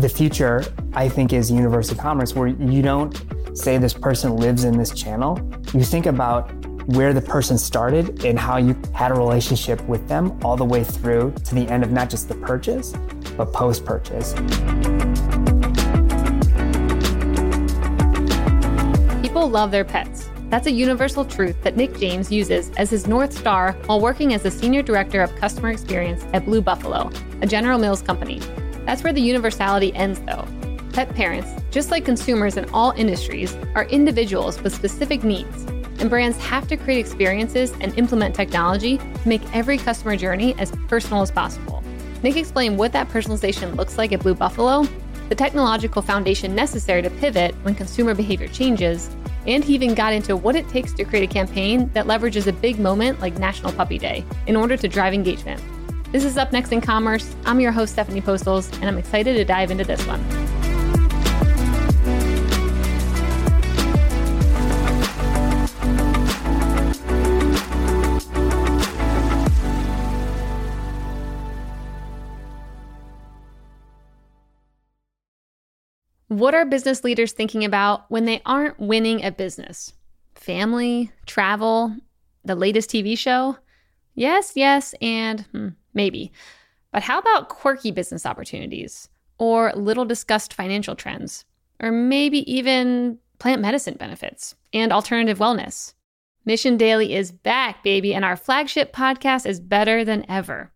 The future, I think, is universal commerce where you don't say this person lives in this channel. You think about where the person started and how you had a relationship with them all the way through to the end of not just the purchase, but post purchase. People love their pets. That's a universal truth that Nick James uses as his North Star while working as the Senior Director of Customer Experience at Blue Buffalo, a General Mills company. That's where the universality ends, though. Pet parents, just like consumers in all industries, are individuals with specific needs, and brands have to create experiences and implement technology to make every customer journey as personal as possible. Nick explained what that personalization looks like at Blue Buffalo, the technological foundation necessary to pivot when consumer behavior changes, and he even got into what it takes to create a campaign that leverages a big moment like National Puppy Day in order to drive engagement. This is Up Next in Commerce. I'm your host, Stephanie Postles, and I'm excited to dive into this one. What are business leaders thinking about when they aren't winning at business? Family, travel, the latest TV show? Yes, yes, and hmm, maybe. But how about quirky business opportunities or little discussed financial trends? Or maybe even plant medicine benefits and alternative wellness? Mission Daily is back, baby, and our flagship podcast is better than ever.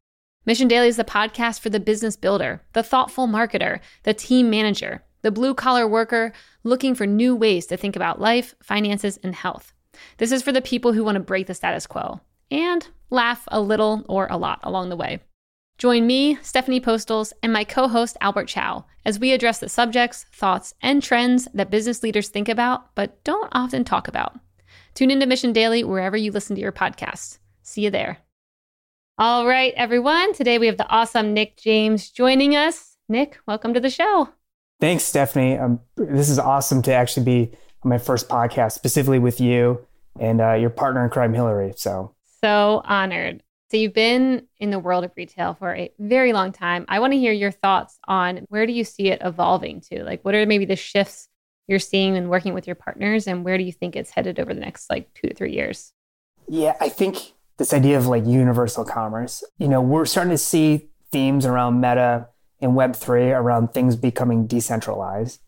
Mission Daily is the podcast for the business builder, the thoughtful marketer, the team manager the blue collar worker looking for new ways to think about life, finances, and health. This is for the people who want to break the status quo and laugh a little or a lot along the way. Join me, Stephanie Postles, and my co host, Albert Chow, as we address the subjects, thoughts, and trends that business leaders think about but don't often talk about. Tune into Mission Daily wherever you listen to your podcasts. See you there. All right, everyone. Today we have the awesome Nick James joining us. Nick, welcome to the show. Thanks, Stephanie. Um, this is awesome to actually be on my first podcast, specifically with you and uh, your partner in crime, Hillary. So, so honored. So, you've been in the world of retail for a very long time. I want to hear your thoughts on where do you see it evolving to? Like, what are maybe the shifts you're seeing and working with your partners, and where do you think it's headed over the next like two to three years? Yeah, I think this idea of like universal commerce, you know, we're starting to see themes around meta and Web3 around things becoming decentralized.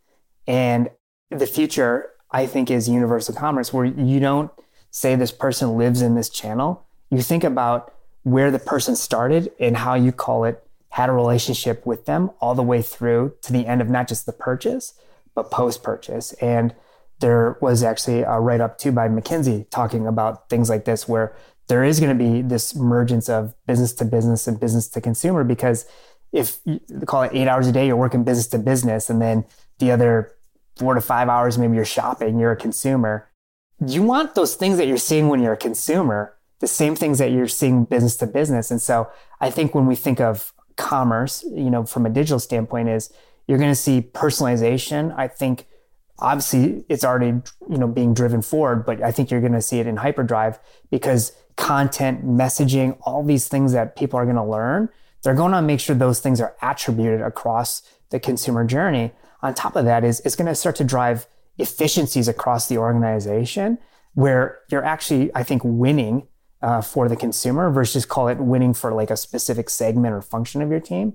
And the future, I think, is universal commerce, where you don't say this person lives in this channel. You think about where the person started and how you call it had a relationship with them all the way through to the end of not just the purchase, but post purchase. And there was actually a write up too by McKinsey talking about things like this, where there is going to be this emergence of business to business and business to consumer because if you call it eight hours a day, you're working business to business, and then the other four to five hours, maybe you're shopping, you're a consumer. You want those things that you're seeing when you're a consumer, the same things that you're seeing business to business. And so I think when we think of commerce, you know, from a digital standpoint, is you're going to see personalization. I think obviously it's already you know being driven forward, but I think you're going to see it in hyperdrive because content, messaging, all these things that people are going to learn they're going to make sure those things are attributed across the consumer journey. On top of that is it's going to start to drive efficiencies across the organization where you're actually, I think, winning uh, for the consumer versus call it winning for like a specific segment or function of your team.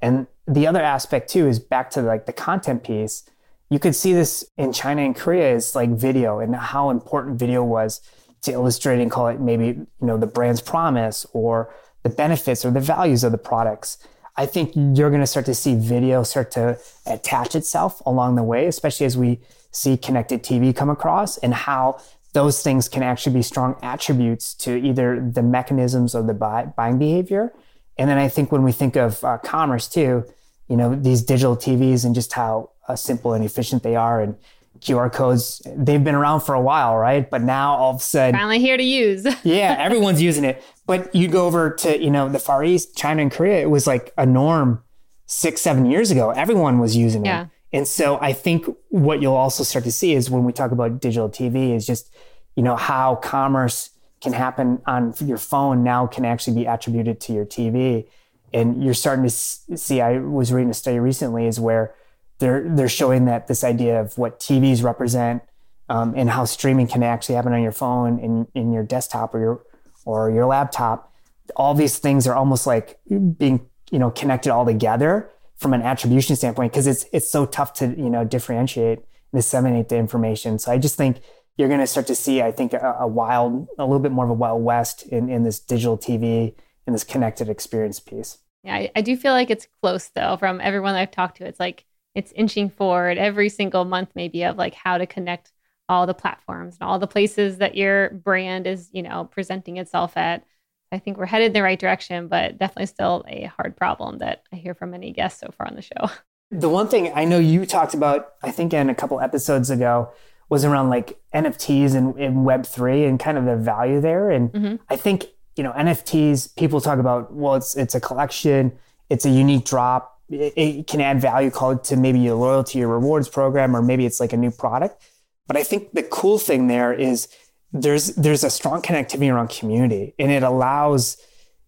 And the other aspect too is back to like the content piece. You could see this in China and Korea is like video and how important video was to illustrate and call it maybe, you know, the brand's promise or the benefits or the values of the products. I think you're going to start to see video start to attach itself along the way, especially as we see connected TV come across and how those things can actually be strong attributes to either the mechanisms of the buy, buying behavior. And then I think when we think of uh, commerce too, you know, these digital TVs and just how uh, simple and efficient they are and QR codes, they've been around for a while, right? But now all of a sudden, finally here to use. yeah, everyone's using it. But you go over to, you know, the Far East, China and Korea, it was like a norm six, seven years ago. Everyone was using yeah. it. And so I think what you'll also start to see is when we talk about digital TV is just, you know, how commerce can happen on your phone now can actually be attributed to your TV. And you're starting to see, I was reading a study recently, is where they're, they're showing that this idea of what TVs represent um, and how streaming can actually happen on your phone and in your desktop or your, or your laptop. All these things are almost like being, you know, connected all together from an attribution standpoint because it's it's so tough to you know differentiate and disseminate the information. So I just think you're going to start to see, I think, a, a, wild, a little bit more of a wild west in, in this digital TV and this connected experience piece. Yeah, I, I do feel like it's close though. From everyone I've talked to, it's like it's inching forward every single month, maybe of like how to connect all the platforms and all the places that your brand is, you know, presenting itself at. I think we're headed in the right direction, but definitely still a hard problem that I hear from many guests so far on the show. The one thing I know you talked about, I think in a couple episodes ago, was around like NFTs and, and Web3 and kind of the value there. And mm-hmm. I think, you know, NFTs, people talk about, well, it's, it's a collection, it's a unique drop. It, it can add value called to maybe your loyalty or rewards program, or maybe it's like a new product. But I think the cool thing there is there's there's a strong connectivity around community and it allows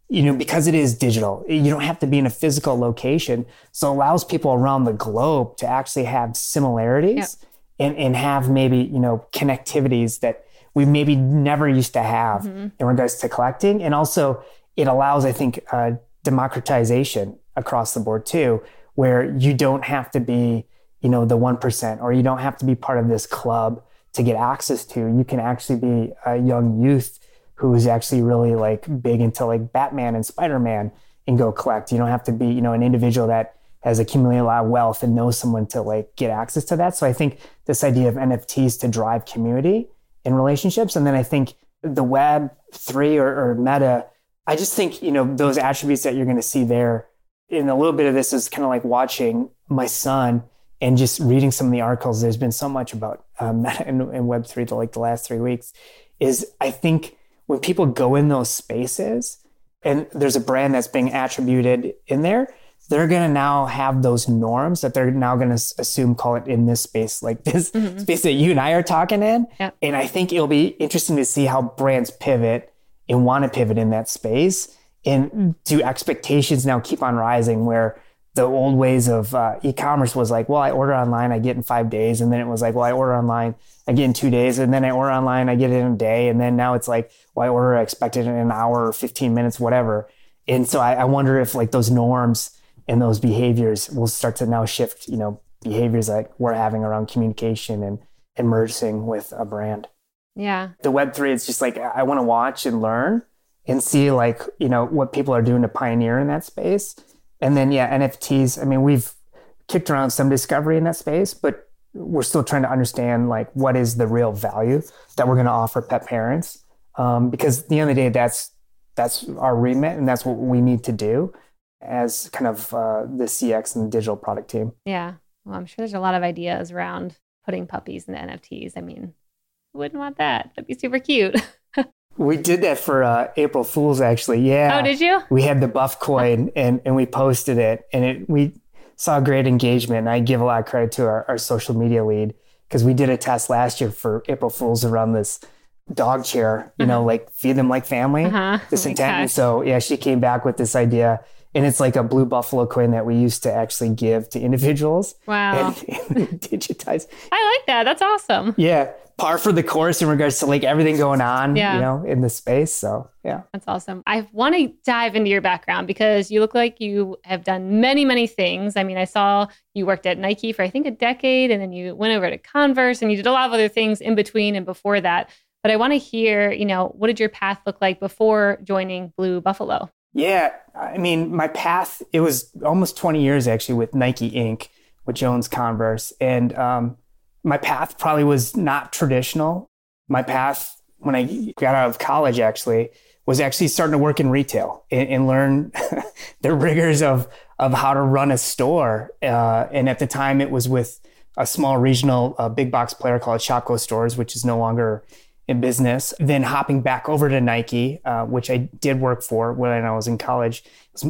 you know because it is digital you don't have to be in a physical location so it allows people around the globe to actually have similarities yep. and, and have maybe you know connectivities that we maybe never used to have mm-hmm. in regards to collecting and also it allows i think uh, democratization across the board too where you don't have to be you know the 1% or you don't have to be part of this club to get access to. You can actually be a young youth who's actually really like big into like Batman and Spider Man and go collect. You don't have to be, you know, an individual that has accumulated a lot of wealth and knows someone to like get access to that. So I think this idea of NFTs to drive community and relationships. And then I think the web three or, or meta, I just think, you know, those attributes that you're going to see there in a little bit of this is kind of like watching my son and just reading some of the articles, there's been so much about um, Meta and, and Web3 to like the last three weeks. Is I think when people go in those spaces and there's a brand that's being attributed in there, they're going to now have those norms that they're now going to assume, call it in this space, like this mm-hmm. space that you and I are talking in. Yeah. And I think it'll be interesting to see how brands pivot and want to pivot in that space. And do expectations now keep on rising where the old ways of uh, e-commerce was like, well, I order online, I get in five days, and then it was like, well, I order online, I get in two days, and then I order online, I get it in a day, and then now it's like, well, I order, I expect it in an hour or 15 minutes, whatever. And so I, I wonder if like those norms and those behaviors will start to now shift, you know, behaviors that we're having around communication and immersing with a brand. Yeah. The Web3 is just like, I want to watch and learn and see like, you know, what people are doing to pioneer in that space and then, yeah, NFTs. I mean, we've kicked around some discovery in that space, but we're still trying to understand like what is the real value that we're going to offer pet parents. Um, because at the end of the day, that's that's our remit, and that's what we need to do as kind of uh, the CX and digital product team. Yeah, well, I'm sure there's a lot of ideas around putting puppies in the NFTs. I mean, who wouldn't want that? That'd be super cute. We did that for uh, April Fools, actually. Yeah. Oh, did you? We had the buff coin and, and we posted it, and it we saw great engagement. And I give a lot of credit to our, our social media lead because we did a test last year for April Fools around this dog chair, you know, uh-huh. like feed them like family, uh-huh. this oh intent. And so, yeah, she came back with this idea. And it's like a blue buffalo coin that we used to actually give to individuals. Wow. And, and digitize. I like that. That's awesome. Yeah par for the course in regards to like everything going on, yeah. you know, in the space. So yeah. That's awesome. I want to dive into your background because you look like you have done many, many things. I mean, I saw you worked at Nike for I think a decade and then you went over to Converse and you did a lot of other things in between and before that. But I want to hear, you know, what did your path look like before joining Blue Buffalo? Yeah. I mean, my path, it was almost 20 years actually with Nike Inc., with Jones Converse. And um, my path probably was not traditional. My path when I got out of college actually was actually starting to work in retail and, and learn the rigors of of how to run a store. Uh, and at the time, it was with a small regional uh, big box player called Shopko Stores, which is no longer in business. Then hopping back over to Nike, uh, which I did work for when I was in college.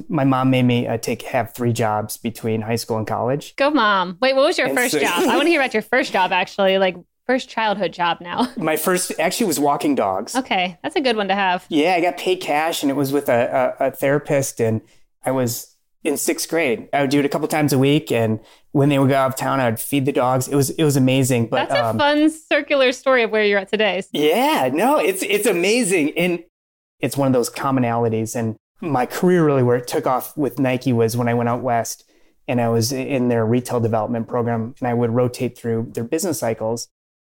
My mom made me uh, take have three jobs between high school and college. Go, mom! Wait, what was your and first so, job? I want to hear about your first job. Actually, like first childhood job. Now, my first actually was walking dogs. Okay, that's a good one to have. Yeah, I got paid cash, and it was with a, a, a therapist and I was in sixth grade. I would do it a couple times a week, and when they would go out of town, I would feed the dogs. It was it was amazing. But that's a um, fun circular story of where you're at today. Yeah, no, it's it's amazing, and it's one of those commonalities. And my career really where it took off with Nike was when I went out west and I was in their retail development program, and I would rotate through their business cycles.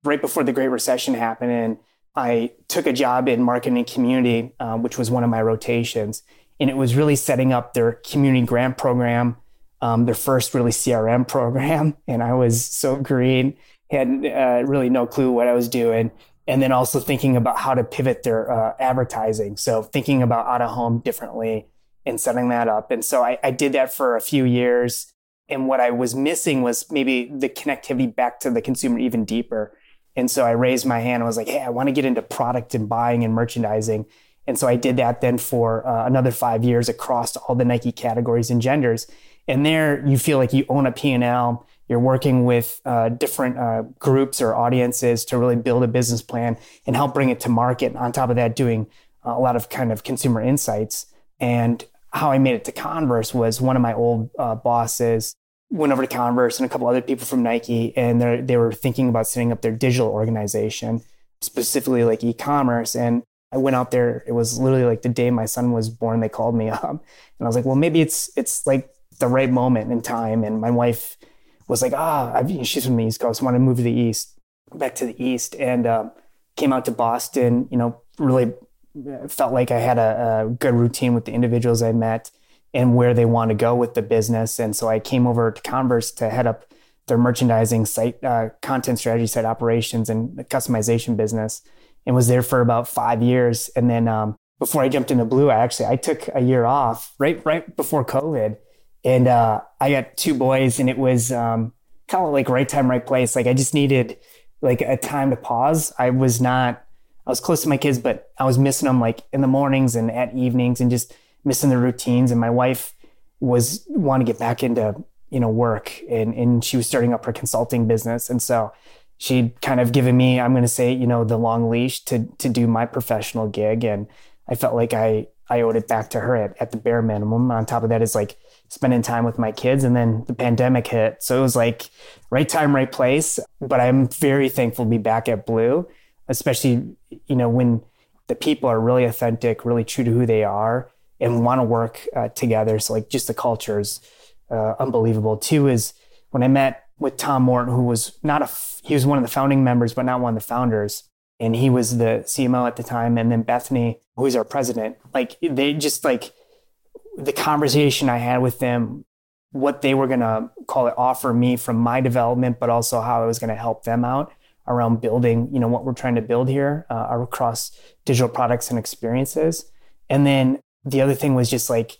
Right before the Great Recession happened, and I took a job in marketing community, uh, which was one of my rotations and it was really setting up their community grant program, um, their first really CRM program. And I was so green, had uh, really no clue what I was doing. And then also thinking about how to pivot their uh, advertising. So thinking about out of home differently and setting that up. And so I, I did that for a few years. And what I was missing was maybe the connectivity back to the consumer even deeper. And so I raised my hand and was like, hey, I want to get into product and buying and merchandising. And so I did that then for uh, another five years across all the Nike categories and genders. And there you feel like you own a P&L. You're working with uh, different uh, groups or audiences to really build a business plan and help bring it to market. And on top of that, doing a lot of kind of consumer insights. And how I made it to Converse was one of my old uh, bosses went over to Converse and a couple other people from Nike, and they were thinking about setting up their digital organization, specifically like e-commerce. And I went out there. It was literally like the day my son was born. They called me up, and I was like, "Well, maybe it's it's like the right moment in time." And my wife was like, "Ah, oh, she's from the East Coast. I want to move to the East, back to the East," and um, came out to Boston. You know, really uh, felt like I had a, a good routine with the individuals I met and where they want to go with the business. And so I came over to Converse to head up their merchandising site, uh, content strategy, site operations, and the customization business and was there for about five years. And then um, before I jumped into Blue, I actually I took a year off right right before COVID, and uh, I got two boys, and it was um, kind of like right time, right place. Like I just needed like a time to pause. I was not I was close to my kids, but I was missing them like in the mornings and at evenings, and just missing the routines. And my wife was want to get back into you know work, and and she was starting up her consulting business, and so she'd kind of given me, I'm going to say, you know, the long leash to to do my professional gig, and I felt like I I owed it back to her at, at the bare minimum. On top of that is like spending time with my kids, and then the pandemic hit, so it was like right time, right place. But I'm very thankful to be back at Blue, especially you know when the people are really authentic, really true to who they are, and want to work uh, together. So like just the culture is uh, unbelievable. Two is when I met with Tom Morton, who was not a he was one of the founding members, but not one of the founders. And he was the CMO at the time. And then Bethany, who's our president, like they just like the conversation I had with them, what they were going to call it, offer me from my development, but also how I was going to help them out around building, you know, what we're trying to build here uh, across digital products and experiences. And then the other thing was just like,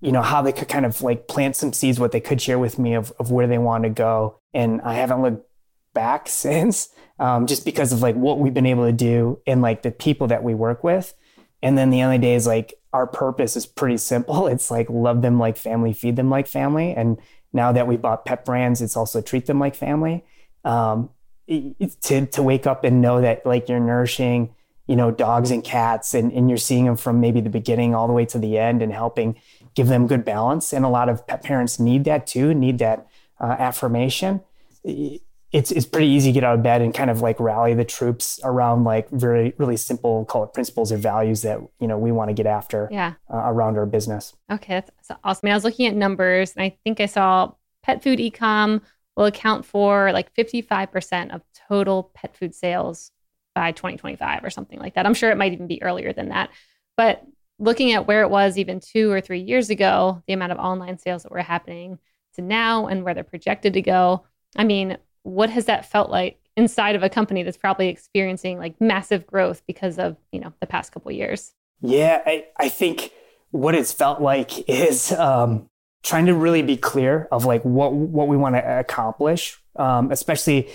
you know, how they could kind of like plant some seeds, what they could share with me of, of where they want to go. And I haven't looked back since, um, just because of like what we've been able to do and like the people that we work with. And then the only day is like our purpose is pretty simple. It's like love them like family, feed them like family. And now that we bought pet brands, it's also treat them like family. Um, to to wake up and know that like you're nourishing, you know, dogs and cats, and and you're seeing them from maybe the beginning all the way to the end, and helping give them good balance. And a lot of pet parents need that too, need that uh, affirmation it's it's pretty easy to get out of bed and kind of like rally the troops around like very really simple call it principles or values that you know we want to get after yeah. uh, around our business. Okay, that's, that's awesome. I, mean, I was looking at numbers and I think I saw pet food ecom will account for like 55% of total pet food sales by 2025 or something like that. I'm sure it might even be earlier than that. But looking at where it was even 2 or 3 years ago, the amount of online sales that were happening to now and where they're projected to go, I mean, what has that felt like inside of a company that's probably experiencing like massive growth because of you know the past couple years? Yeah I, I think what it's felt like is um, trying to really be clear of like what what we want to accomplish um, especially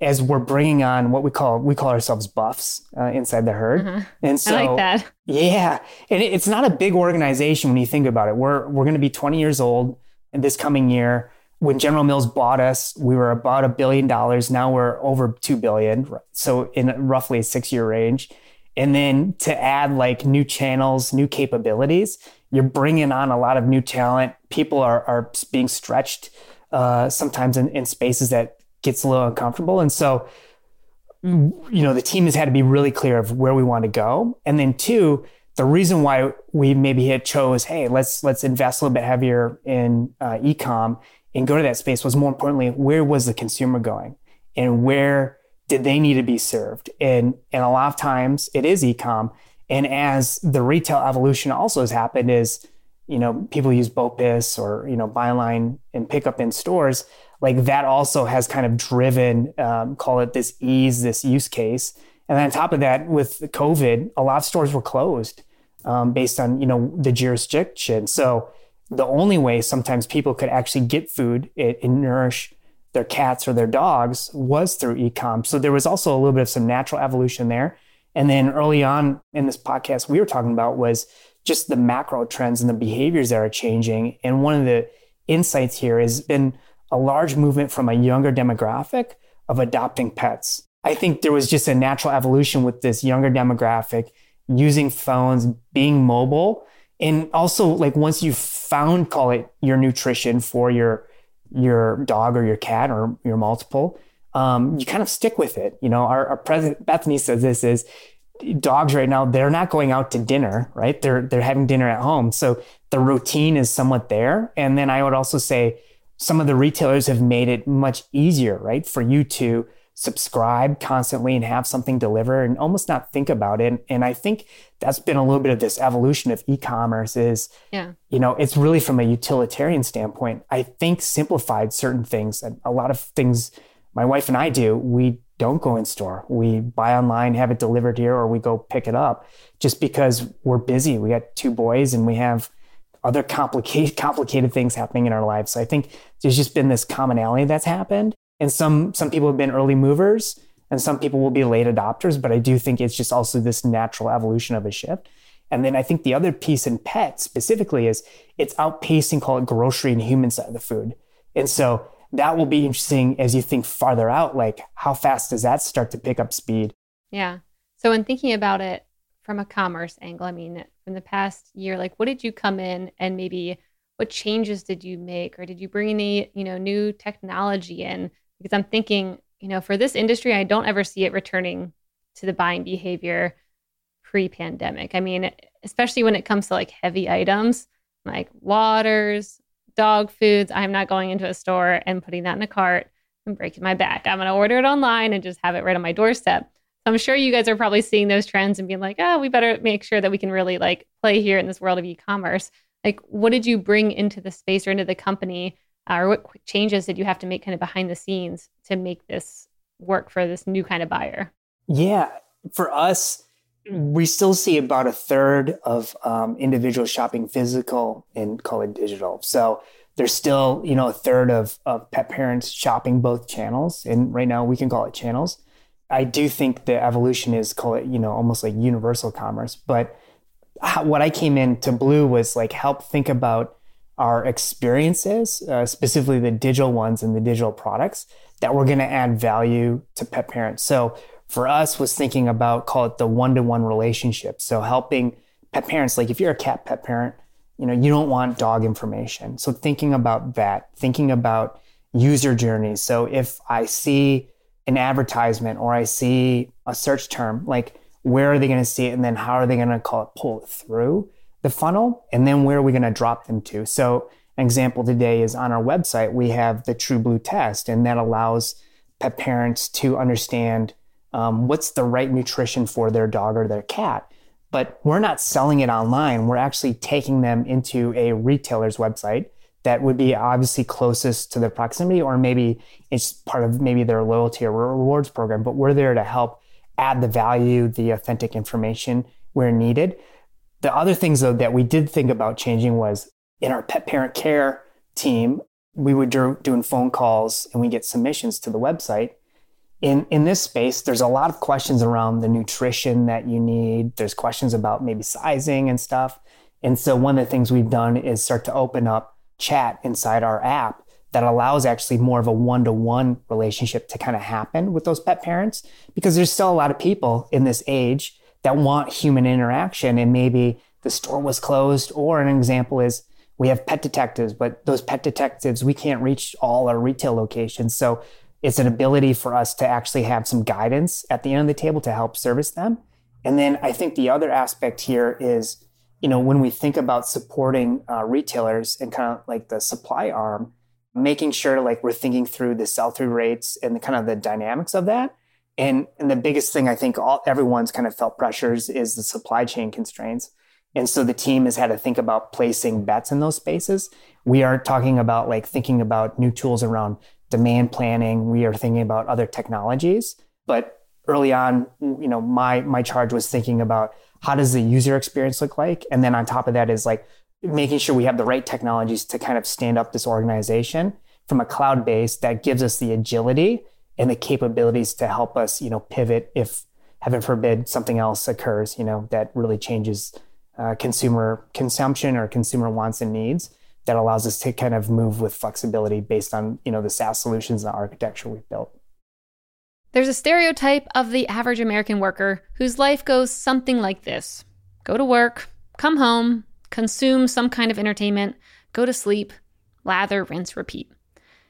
as we're bringing on what we call we call ourselves buffs uh, inside the herd mm-hmm. and so I like that yeah and it's not a big organization when you think about it we're we're going to be 20 years old in this coming year when General Mills bought us, we were about a billion dollars. Now we're over two billion. So in roughly a six year range. And then to add like new channels, new capabilities, you're bringing on a lot of new talent. People are, are being stretched uh, sometimes in, in spaces that gets a little uncomfortable. And so, you know, the team has had to be really clear of where we want to go. And then two, the reason why we maybe had chose, hey, let's let's invest a little bit heavier in uh, ecom and go to that space was more importantly, where was the consumer going, and where did they need to be served? And and a lot of times it is ecom. And as the retail evolution also has happened, is you know people use BOPIS or you know buy online and pick up in stores. Like that also has kind of driven, um, call it this ease, this use case. And then on top of that, with COVID, a lot of stores were closed um, based on you know the jurisdiction. So the only way sometimes people could actually get food and nourish their cats or their dogs was through ecom. So there was also a little bit of some natural evolution there. And then early on in this podcast, we were talking about was just the macro trends and the behaviors that are changing. And one of the insights here has been a large movement from a younger demographic of adopting pets. I think there was just a natural evolution with this younger demographic using phones, being mobile, and also like once you've found call it your nutrition for your your dog or your cat or your multiple, um, you kind of stick with it. You know, our, our president Bethany says this is dogs right now they're not going out to dinner, right? They're they're having dinner at home, so the routine is somewhat there. And then I would also say some of the retailers have made it much easier, right, for you to subscribe constantly and have something deliver and almost not think about it. And I think that's been a little bit of this evolution of e-commerce is, yeah. you know, it's really from a utilitarian standpoint. I think simplified certain things and a lot of things my wife and I do, we don't go in store. We buy online, have it delivered here, or we go pick it up just because we're busy. We got two boys and we have other complicated complicated things happening in our lives. So I think there's just been this commonality that's happened. And some some people have been early movers and some people will be late adopters, but I do think it's just also this natural evolution of a shift. And then I think the other piece in pet specifically is it's outpacing, call it grocery and human side of the food. And so that will be interesting as you think farther out, like how fast does that start to pick up speed? Yeah. So in thinking about it from a commerce angle, I mean, from the past year, like what did you come in and maybe what changes did you make or did you bring any, you know, new technology in because I'm thinking, you know, for this industry, I don't ever see it returning to the buying behavior pre pandemic. I mean, especially when it comes to like heavy items like waters, dog foods. I'm not going into a store and putting that in a cart and breaking my back. I'm going to order it online and just have it right on my doorstep. So I'm sure you guys are probably seeing those trends and being like, oh, we better make sure that we can really like play here in this world of e commerce. Like, what did you bring into the space or into the company uh, or what changes did you have to make kind of behind the scenes to make this work for this new kind of buyer? Yeah, for us, we still see about a third of um, individuals shopping physical and call it digital. So there's still, you know, a third of, of pet parents shopping both channels. And right now we can call it channels. I do think the evolution is call it, you know, almost like universal commerce. But how, what I came in to Blue was like help think about our experiences, uh, specifically the digital ones and the digital products that we're going to add value to pet parents. So for us was thinking about call it the one-to-one relationship. So helping pet parents, like if you're a cat pet parent, you know, you don't want dog information. So thinking about that, thinking about user journeys. So if I see an advertisement or I see a search term, like where are they going to see it? And then how are they going to call it pull it through? the funnel and then where are we going to drop them to? So an example today is on our website, we have the True Blue test, and that allows pet parents to understand um, what's the right nutrition for their dog or their cat. But we're not selling it online. We're actually taking them into a retailer's website that would be obviously closest to their proximity, or maybe it's part of maybe their loyalty or rewards program. But we're there to help add the value, the authentic information where needed. The other things though that we did think about changing was in our pet parent care team, we were do doing phone calls and we get submissions to the website. In in this space, there's a lot of questions around the nutrition that you need. There's questions about maybe sizing and stuff. And so one of the things we've done is start to open up chat inside our app that allows actually more of a one-to-one relationship to kind of happen with those pet parents because there's still a lot of people in this age that want human interaction and maybe the store was closed. Or an example is we have pet detectives, but those pet detectives, we can't reach all our retail locations. So it's an ability for us to actually have some guidance at the end of the table to help service them. And then I think the other aspect here is, you know, when we think about supporting uh, retailers and kind of like the supply arm, making sure like we're thinking through the sell through rates and the kind of the dynamics of that. And, and the biggest thing I think all everyone's kind of felt pressures is the supply chain constraints. And so the team has had to think about placing bets in those spaces. We are talking about like thinking about new tools around demand planning. We are thinking about other technologies. But early on, you know, my my charge was thinking about how does the user experience look like? And then on top of that is like making sure we have the right technologies to kind of stand up this organization from a cloud base that gives us the agility and the capabilities to help us, you know, pivot if heaven forbid something else occurs, you know, that really changes uh, consumer consumption or consumer wants and needs that allows us to kind of move with flexibility based on you know the SaaS solutions and the architecture we've built. There's a stereotype of the average American worker whose life goes something like this go to work, come home, consume some kind of entertainment, go to sleep, lather, rinse, repeat.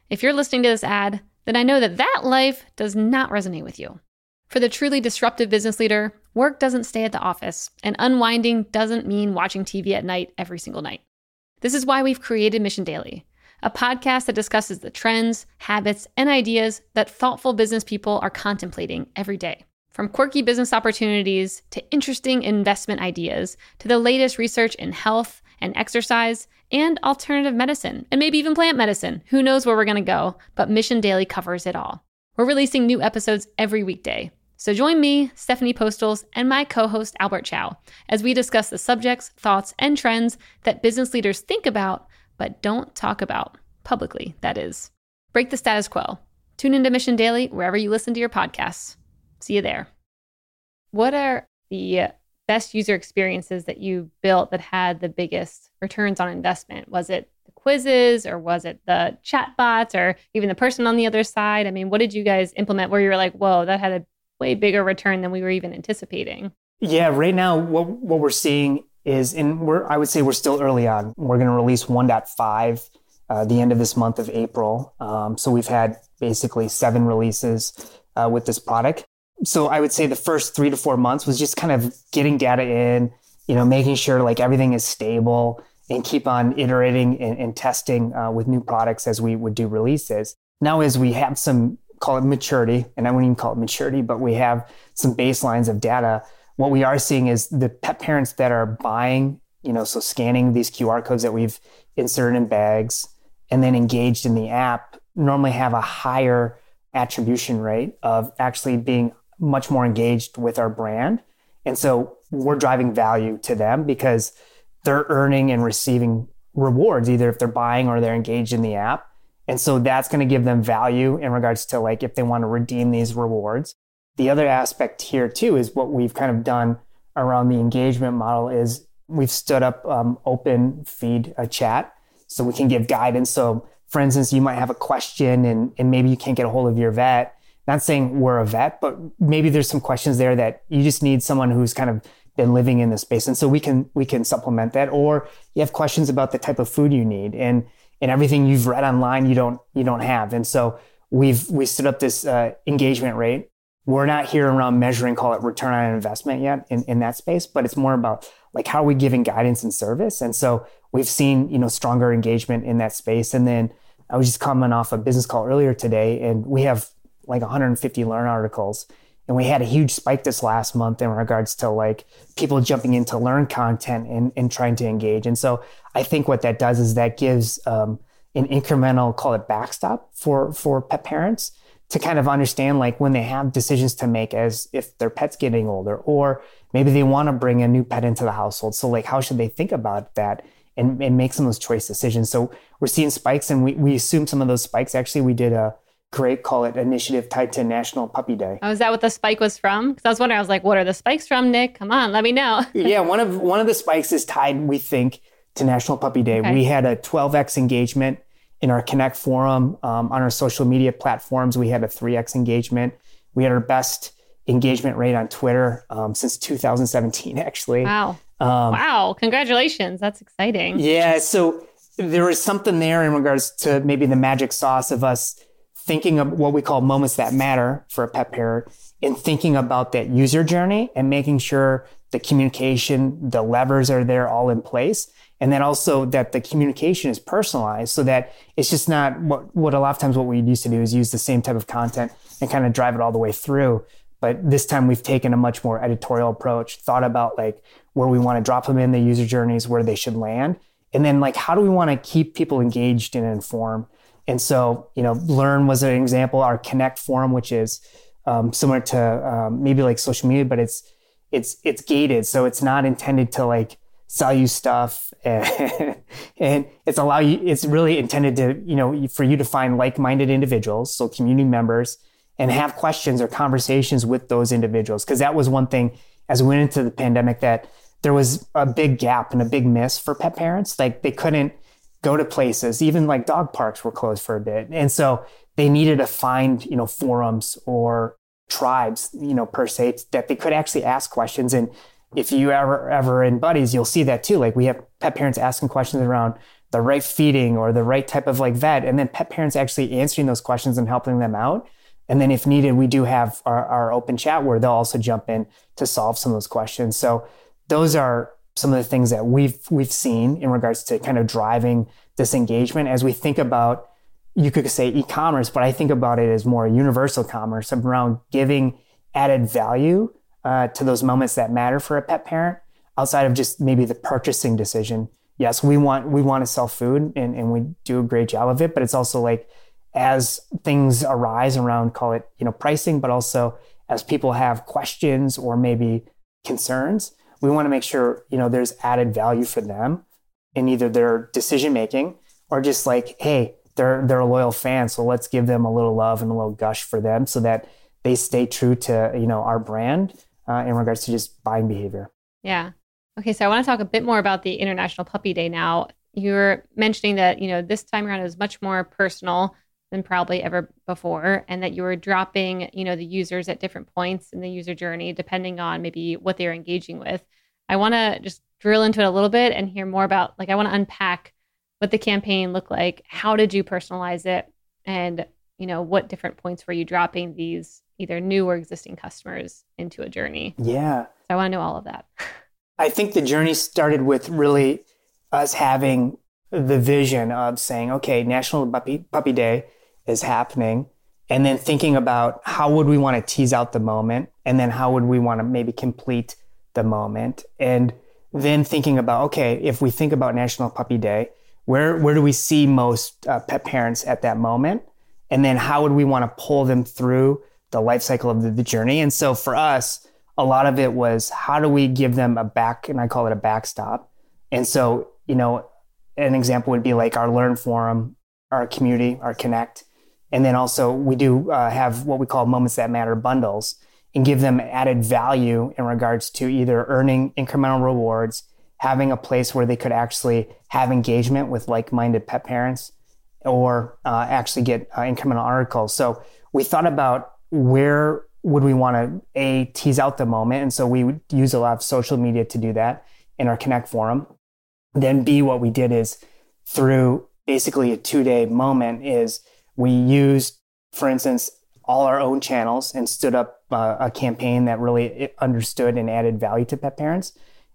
If you're listening to this ad, then I know that that life does not resonate with you. For the truly disruptive business leader, work doesn't stay at the office, and unwinding doesn't mean watching TV at night every single night. This is why we've created Mission Daily, a podcast that discusses the trends, habits, and ideas that thoughtful business people are contemplating every day. From quirky business opportunities to interesting investment ideas to the latest research in health and exercise and alternative medicine, and maybe even plant medicine. Who knows where we're going to go, but Mission Daily covers it all. We're releasing new episodes every weekday. So join me, Stephanie Postles, and my co host Albert Chow as we discuss the subjects, thoughts, and trends that business leaders think about but don't talk about publicly, that is. Break the status quo. Tune into Mission Daily wherever you listen to your podcasts. See you there. What are the best user experiences that you built that had the biggest returns on investment? Was it the quizzes or was it the chatbots or even the person on the other side? I mean, what did you guys implement where you were like, whoa, that had a way bigger return than we were even anticipating. Yeah, right now what what we're seeing is, and we're I would say we're still early on. We're going to release 1.5 uh, the end of this month of April. Um, so we've had basically seven releases uh, with this product. So I would say the first three to four months was just kind of getting data in, you know, making sure like everything is stable and keep on iterating and, and testing uh, with new products as we would do releases. Now, as we have some call it maturity, and I wouldn't even call it maturity, but we have some baselines of data. What we are seeing is the pet parents that are buying, you know, so scanning these QR codes that we've inserted in bags and then engaged in the app normally have a higher attribution rate of actually being much more engaged with our brand. And so we're driving value to them because they're earning and receiving rewards, either if they're buying or they're engaged in the app. And so that's going to give them value in regards to like if they want to redeem these rewards. The other aspect here too is what we've kind of done around the engagement model is we've stood up um, open feed a chat so we can give guidance. So for instance, you might have a question and, and maybe you can't get a hold of your vet. Not saying we're a vet, but maybe there's some questions there that you just need someone who's kind of been living in this space. And so we can we can supplement that. Or you have questions about the type of food you need. And and everything you've read online you don't you don't have. And so we've we stood up this uh, engagement rate. We're not here around measuring call it return on investment yet in, in that space but it's more about like how are we giving guidance and service? And so we've seen you know stronger engagement in that space. And then i was just coming off a business call earlier today and we have like 150 learn articles and we had a huge spike this last month in regards to like people jumping in to learn content and, and trying to engage. And so I think what that does is that gives um, an incremental, call it backstop for, for pet parents to kind of understand like when they have decisions to make as if their pet's getting older or maybe they want to bring a new pet into the household. So like how should they think about that? And, and make some of those choice decisions. So we're seeing spikes and we, we assume some of those spikes. Actually, we did a, great call it initiative tied to National Puppy Day. Oh, is that what the spike was from? Because I was wondering, I was like, what are the spikes from, Nick? Come on, let me know. yeah, one of one of the spikes is tied, we think, to National Puppy Day. Okay. We had a 12x engagement in our Connect forum um, on our social media platforms. We had a 3x engagement. We had our best engagement rate on Twitter um, since 2017, actually. Wow. Um, wow, congratulations. That's exciting. Yeah. So there was something there in regards to maybe the magic sauce of us thinking of what we call moments that matter for a pet parent and thinking about that user journey and making sure the communication, the levers are there all in place. And then also that the communication is personalized so that it's just not what, what a lot of times what we used to do is use the same type of content and kind of drive it all the way through. But this time we've taken a much more editorial approach, thought about like where we want to drop them in the user journeys, where they should land. And then like, how do we want to keep people engaged and informed? And so, you know, Learn was an example, our Connect forum, which is um, similar to um, maybe like social media, but it's, it's, it's gated. So it's not intended to like sell you stuff and, and it's allow you, it's really intended to, you know, for you to find like-minded individuals. So community members and have questions or conversations with those individuals. Cause that was one thing as we went into the pandemic that there was a big gap and a big miss for pet parents. Like they couldn't go to places, even like dog parks were closed for a bit. And so they needed to find, you know, forums or tribes, you know, per se, that they could actually ask questions. And if you ever ever in buddies, you'll see that too. Like we have pet parents asking questions around the right feeding or the right type of like vet, and then pet parents actually answering those questions and helping them out. And then if needed, we do have our, our open chat where they'll also jump in to solve some of those questions. So those are some of the things that we've we've seen in regards to kind of driving this engagement as we think about you could say e-commerce but i think about it as more universal commerce around giving added value uh, to those moments that matter for a pet parent outside of just maybe the purchasing decision. Yes we want we want to sell food and, and we do a great job of it but it's also like as things arise around call it you know pricing but also as people have questions or maybe concerns we want to make sure you know there's added value for them in either their decision making or just like hey they're they're a loyal fan so let's give them a little love and a little gush for them so that they stay true to you know our brand uh, in regards to just buying behavior. Yeah. Okay so i want to talk a bit more about the international puppy day now. You were mentioning that you know this time around is much more personal than probably ever before and that you were dropping you know the users at different points in the user journey depending on maybe what they're engaging with. I want to just drill into it a little bit and hear more about like i want to unpack what the campaign looked like. How did you personalize it? And you know what different points were you dropping these either new or existing customers into a journey? Yeah. So i want to know all of that. I think the journey started with really us having the vision of saying okay national puppy, puppy day is happening and then thinking about how would we want to tease out the moment and then how would we want to maybe complete the moment and then thinking about okay if we think about national puppy day where where do we see most uh, pet parents at that moment? And then how would we want to pull them through the life cycle of the, the journey? And so for us a lot of it was how do we give them a back and i call it a backstop? And so you know an example would be like our learn forum our community our connect and then also we do uh, have what we call moments that matter bundles and give them added value in regards to either earning incremental rewards, having a place where they could actually have engagement with like-minded pet parents, or uh, actually get uh, incremental articles. So we thought about where would we want to a tease out the moment, and so we would use a lot of social media to do that in our Connect forum. Then B, what we did is through basically a two-day moment is we used, for instance, all our own channels and stood up uh, a campaign that really understood and added value to pet parents.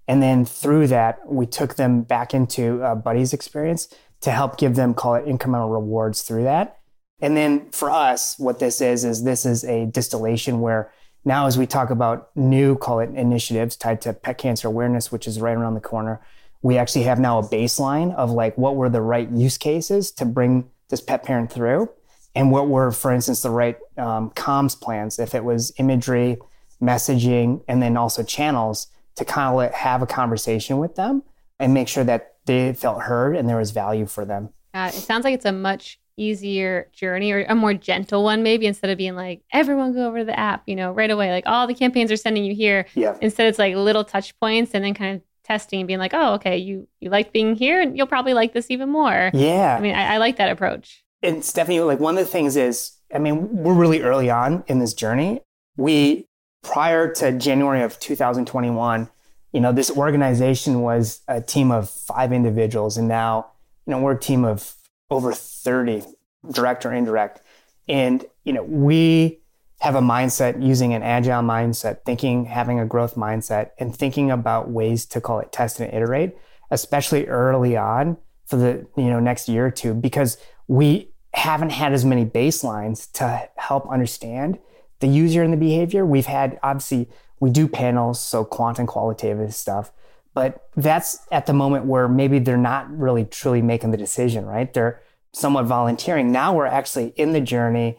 And then through that, we took them back into uh, Buddy's experience to help give them, call it incremental rewards through that. And then for us, what this is, is this is a distillation where now as we talk about new, call it initiatives tied to pet cancer awareness, which is right around the corner, we actually have now a baseline of like what were the right use cases to bring this pet parent through and what were, for instance, the right um, comms plans, if it was imagery, messaging, and then also channels to kind of have a conversation with them and make sure that they felt heard and there was value for them. Uh, it sounds like it's a much easier journey or a more gentle one maybe instead of being like everyone go over to the app you know right away like all the campaigns are sending you here yeah. instead it's like little touch points and then kind of testing and being like, oh, okay, you you like being here, and you'll probably like this even more. Yeah. I mean, I, I like that approach. And Stephanie, like one of the things is, I mean, we're really early on in this journey. We prior to January of 2021, you know, this organization was a team of five individuals, and now, you know, we're a team of over 30, direct or indirect. And, you know, we have a mindset using an agile mindset, thinking, having a growth mindset, and thinking about ways to call it test and iterate, especially early on for the you know next year or two, because we haven't had as many baselines to help understand the user and the behavior. We've had obviously we do panels, so quant and qualitative stuff, but that's at the moment where maybe they're not really truly making the decision, right? They're somewhat volunteering. Now we're actually in the journey,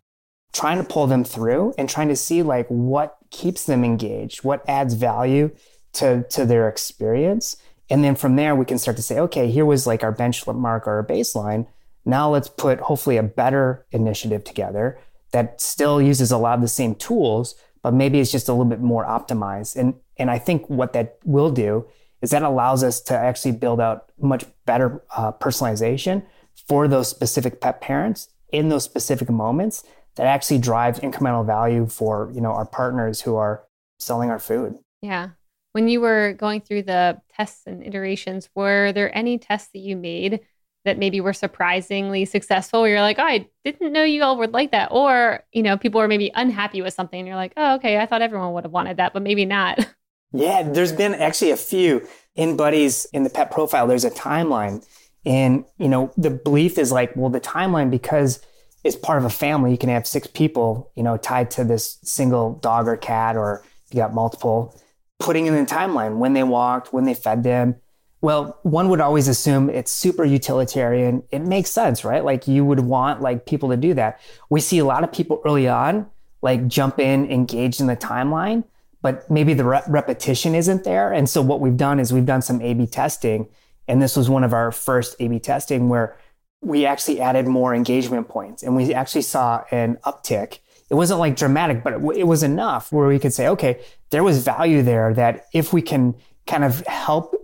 trying to pull them through and trying to see like what keeps them engaged, what adds value to, to their experience. And then from there, we can start to say, okay, here was like our benchmark or our baseline. Now let's put hopefully a better initiative together that still uses a lot of the same tools, but maybe it's just a little bit more optimized. And and I think what that will do is that allows us to actually build out much better uh, personalization for those specific pet parents in those specific moments that actually drives incremental value for you know our partners who are selling our food. Yeah. When you were going through the tests and iterations, were there any tests that you made that maybe were surprisingly successful where you're like, oh, I didn't know you all would like that. Or, you know, people were maybe unhappy with something and you're like, oh, okay, I thought everyone would have wanted that, but maybe not. Yeah, there's been actually a few in Buddies in the pet profile. There's a timeline. And, you know, the belief is like, well, the timeline, because it's part of a family, you can have six people, you know, tied to this single dog or cat, or you got multiple, putting in the timeline when they walked, when they fed them, well, one would always assume it's super utilitarian. It makes sense, right? Like you would want like people to do that. We see a lot of people early on like jump in, engage in the timeline, but maybe the re- repetition isn't there. And so what we've done is we've done some A/B testing, and this was one of our first A/B testing where we actually added more engagement points, and we actually saw an uptick. It wasn't like dramatic, but it, was enough where we could say, okay, there was value there that if we can kind of help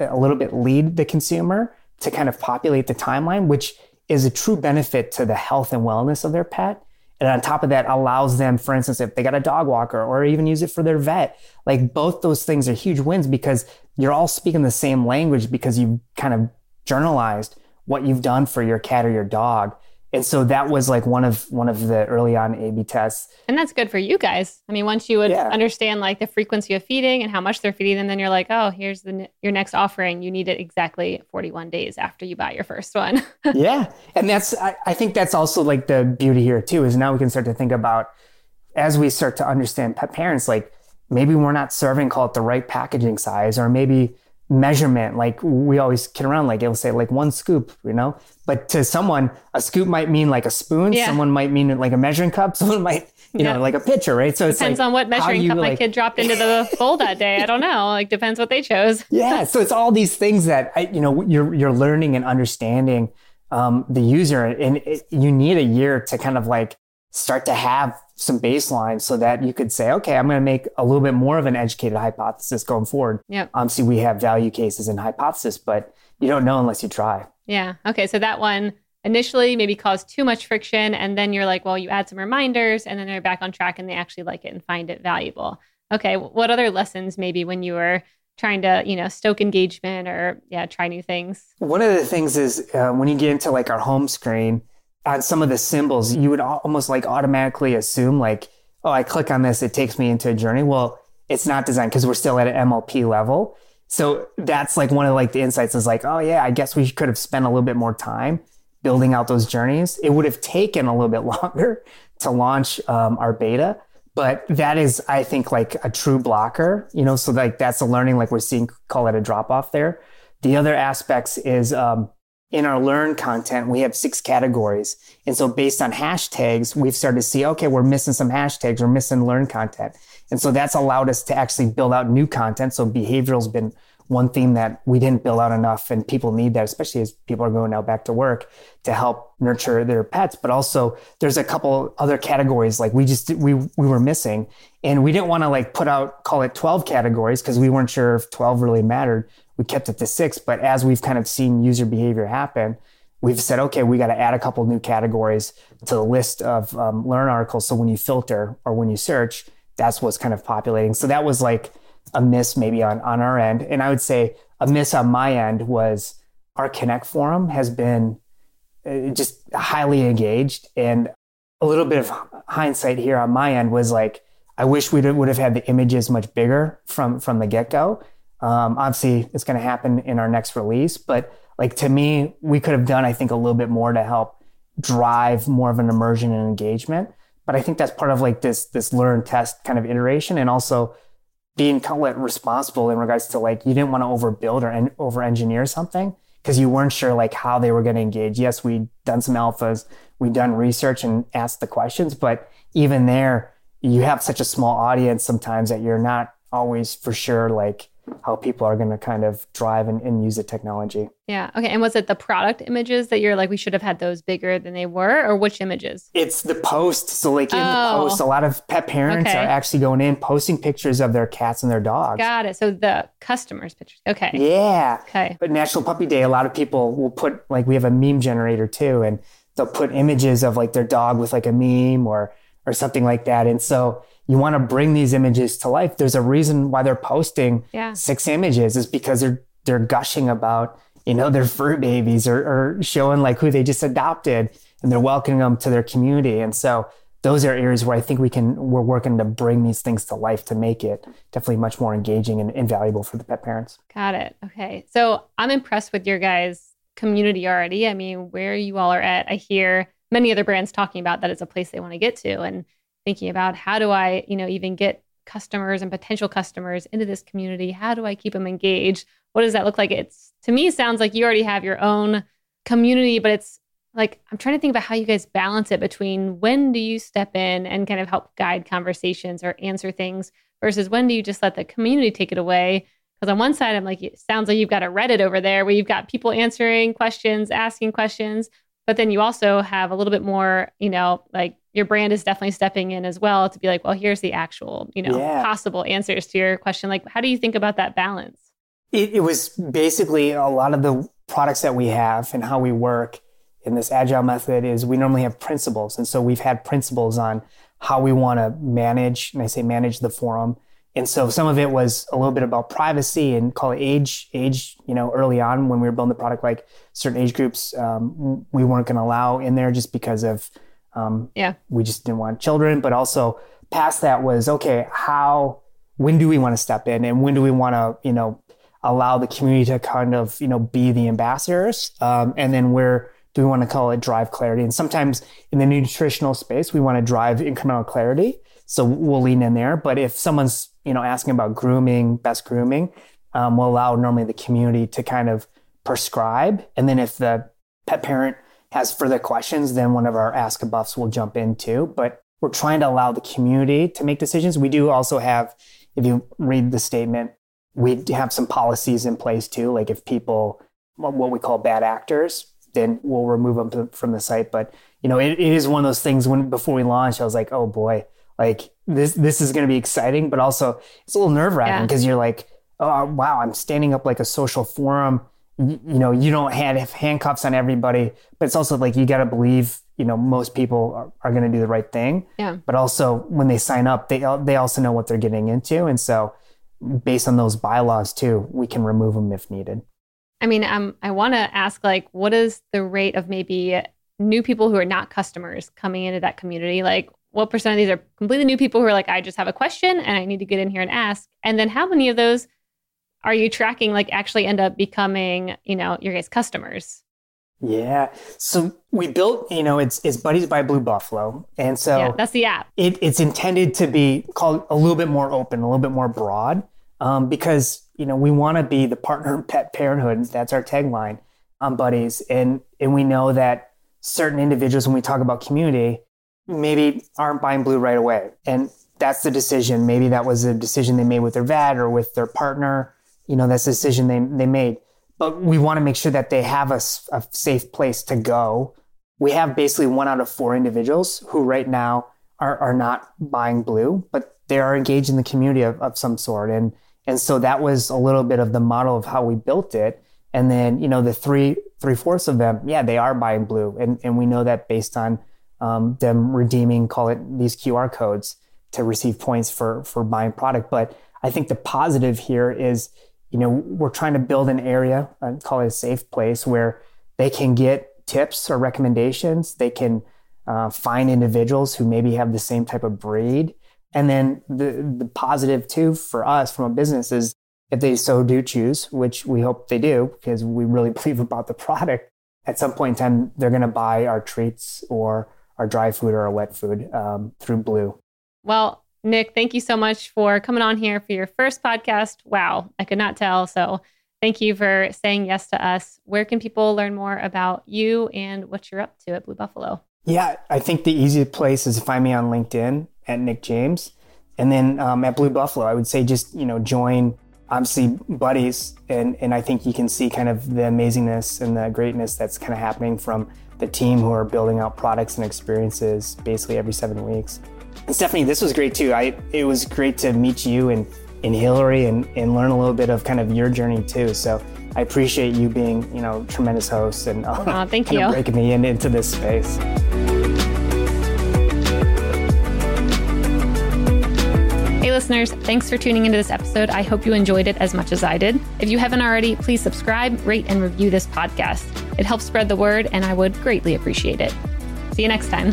uh, a little bit lead the consumer to kind of populate the timeline, which is a true benefit to the health and wellness of their pet. And on top of that, allows them, for instance, if they got a dog walker or even use it for their vet, like both those things are huge wins because you're all speaking the same language because you've kind of journalized what you've done for your cat or your dog and so that was like one of one of the early on A/B tests. And that's good for you guys. I mean, once you would yeah. understand like the frequency of feeding and how much they're feeding, and then you're like, oh, here's the your next offering. You need it exactly 41 days after you buy your first one. yeah, and that's I, I think that's also like the beauty here too is now we can start to think about as we start to understand pet parents like maybe we're not serving call it the right packaging size or maybe measurement. Like we always kid around, like it'll say like one scoop, you know. But to someone, a scoop might mean like a spoon. Yeah. Someone might mean like a measuring cup. Someone might, you yeah. know, like a pitcher, right? So it depends like on what measuring cup like, my kid dropped into the bowl that day. I don't know. Like depends what they chose. yeah. So it's all these things that I, you know you're you're learning and understanding um, the user, and it, you need a year to kind of like start to have some baseline so that you could say, okay, I'm going to make a little bit more of an educated hypothesis going forward. Yeah. Obviously, we have value cases and hypothesis, but you don't know unless you try. Yeah. Okay. So that one initially maybe caused too much friction. And then you're like, well, you add some reminders and then they're back on track and they actually like it and find it valuable. Okay. What other lessons maybe when you were trying to, you know, stoke engagement or, yeah, try new things? One of the things is uh, when you get into like our home screen, on some of the symbols, you would almost like automatically assume like, oh, I click on this, it takes me into a journey. Well, it's not designed because we're still at an MLP level. So that's like one of like the insights is like, oh yeah, I guess we could have spent a little bit more time building out those journeys. It would have taken a little bit longer to launch um, our beta, but that is, I think, like a true blocker. You know, so like that's a learning. Like we're seeing, call it a drop off there. The other aspects is um, in our learn content, we have six categories. And so based on hashtags, we've started to see, okay, we're missing some hashtags, we're missing learn content. And so that's allowed us to actually build out new content. So behavioral's been one theme that we didn't build out enough and people need that, especially as people are going now back to work to help nurture their pets. But also there's a couple other categories like we just, we, we were missing and we didn't want to like put out, call it 12 categories because we weren't sure if 12 really mattered we kept it to six. But as we've kind of seen user behavior happen, we've said, okay, we got to add a couple new categories to the list of um, learn articles. So when you filter or when you search, that's what's kind of populating. So that was like a miss maybe on, on our end. And I would say a miss on my end was our Connect forum has been uh, just highly engaged. And a little bit of hindsight here on my end was like, I wish we would have had the images much bigger from, from the get go. Um, obviously, it's going to happen in our next release, but like to me, we could have done, I think, a little bit more to help drive more of an immersion and engagement. But I think that's part of like this this learn test kind of iteration, and also being kind of responsible in regards to like you didn't want to overbuild or en- over engineer something because you weren't sure like how they were going to engage. Yes, we'd done some alphas, we'd done research and asked the questions, but even there, you have such a small audience sometimes that you're not always for sure like how people are going to kind of drive and, and, use the technology. Yeah. Okay. And was it the product images that you're like, we should have had those bigger than they were, or which images? It's the post. So, like in oh. the post, a lot of pet parents okay. are actually going in, posting pictures of their cats and their dogs. Got it. So, the customers' pictures. Okay. Yeah. Okay. But National Puppy Day, a lot of people will put, like, we have a meme generator too, and they'll put images of like their dog with like a meme or, or something like that. And so, you want to bring these images to life. There's a reason why they're posting yeah. six images is because they're they're gushing about you know their fur babies or, or showing like who they just adopted and they're welcoming them to their community. And so those are areas where I think we can we're working to bring these things to life to make it definitely much more engaging and invaluable for the pet parents. Got it. Okay. So I'm impressed with your guys' community already. I mean, where you all are at, I hear many other brands talking about that it's a place they want to get to. And thinking about how do I, you know, even get customers and potential customers into this community? How do I keep them engaged? What does that look like? It's to me sounds like you already have your own community, but it's like I'm trying to think about how you guys balance it between when do you step in and kind of help guide conversations or answer things versus when do you just let the community take it away? Because on one side, I'm like, it sounds like you've got a Reddit over there where you've got people answering questions, asking questions, but then you also have a little bit more, you know, like your brand is definitely stepping in as well to be like, well, here's the actual, you know, yeah. possible answers to your question. Like, how do you think about that balance? It, it, was basically a lot of the products that we have and how we work in this agile method is we normally have principles. And so we've had principles on how we want to manage, and I say manage the forum. And so some of it was a little bit about privacy and call it age, age, you know, early on when we were building the product, like certain age groups, um, we weren't going to allow in there just because of, um, yeah. We just didn't want children, but also past that was okay. How when do we want to step in, and when do we want to you know allow the community to kind of you know be the ambassadors, um, and then where do we want to call it drive clarity? And sometimes in the nutritional space, we want to drive incremental clarity, so we'll lean in there. But if someone's you know asking about grooming, best grooming, um, we'll allow normally the community to kind of prescribe, and then if the pet parent has further questions, then one of our Ask a Buffs will jump in too. But we're trying to allow the community to make decisions. We do also have, if you read the statement, we have some policies in place too. Like if people, what we call bad actors, then we'll remove them from the site. But you know, it, it is one of those things. When before we launched, I was like, oh boy, like this this is going to be exciting, but also it's a little nerve wracking because yeah. you're like, oh wow, I'm standing up like a social forum you, know, you don't have handcuffs on everybody, but it's also like you got to believe, you know, most people are, are going to do the right thing. Yeah. But also when they sign up, they they also know what they're getting into, and so based on those bylaws too, we can remove them if needed. I mean, um, I want to ask, like, what is the rate of maybe new people who are not customers coming into that community? Like, what percent of these are completely new people who are like, I just have a question and I need to get in here and ask? And then how many of those are you tracking like actually end up becoming, you know, your guys' customers? Yeah. So we built, you know, it's it's Buddies by Blue Buffalo. And so yeah, that's the app. It, it's intended to be called a little bit more open, a little bit more broad. Um, because, you know, we want to be the partner in pet parenthood. That's our tagline on Buddies. And and we know that certain individuals when we talk about community, maybe aren't buying blue right away. And that's the decision. Maybe that was a decision they made with their vet or with their partner you know, that's a decision they, they made. But we want to make sure that they have a, a safe place to go. We have basically one out of four individuals who right now are, are not buying blue, but they are engaged in the community of, of some sort. And, and so that was a little bit of the model of how we built it. And then, you know, the three, three fourths of them, yeah, they are buying blue. And, and we know that based on um, them redeeming, call it these QR codes to receive points for, for buying product. But I think the positive here is, you know, we're trying to build an area, I call it a safe place where they can get tips or recommendations. They can uh, find individuals who maybe have the same type of breed. And then the, the positive too for us from a business is if they so do choose, which we hope they do because we really believe about the product, at some point in time, they're going to buy our treats or our dry food or our wet food um, through Blue. Well, Nick, thank you so much for coming on here for your first podcast. Wow, I could not tell. So thank you for saying yes to us. Where can people learn more about you and what you're up to at Blue Buffalo? Yeah, I think the easiest place is to find me on LinkedIn at Nick James. And then um, at Blue Buffalo, I would say just, you know, join obviously buddies. And, and I think you can see kind of the amazingness and the greatness that's kind of happening from the team who are building out products and experiences basically every seven weeks. Stephanie, this was great too. I it was great to meet you and, and Hillary and, and learn a little bit of kind of your journey too. So I appreciate you being, you know, tremendous host and uh, thank you. breaking me in, into this space. Hey, listeners, thanks for tuning into this episode. I hope you enjoyed it as much as I did. If you haven't already, please subscribe, rate, and review this podcast. It helps spread the word, and I would greatly appreciate it. See you next time.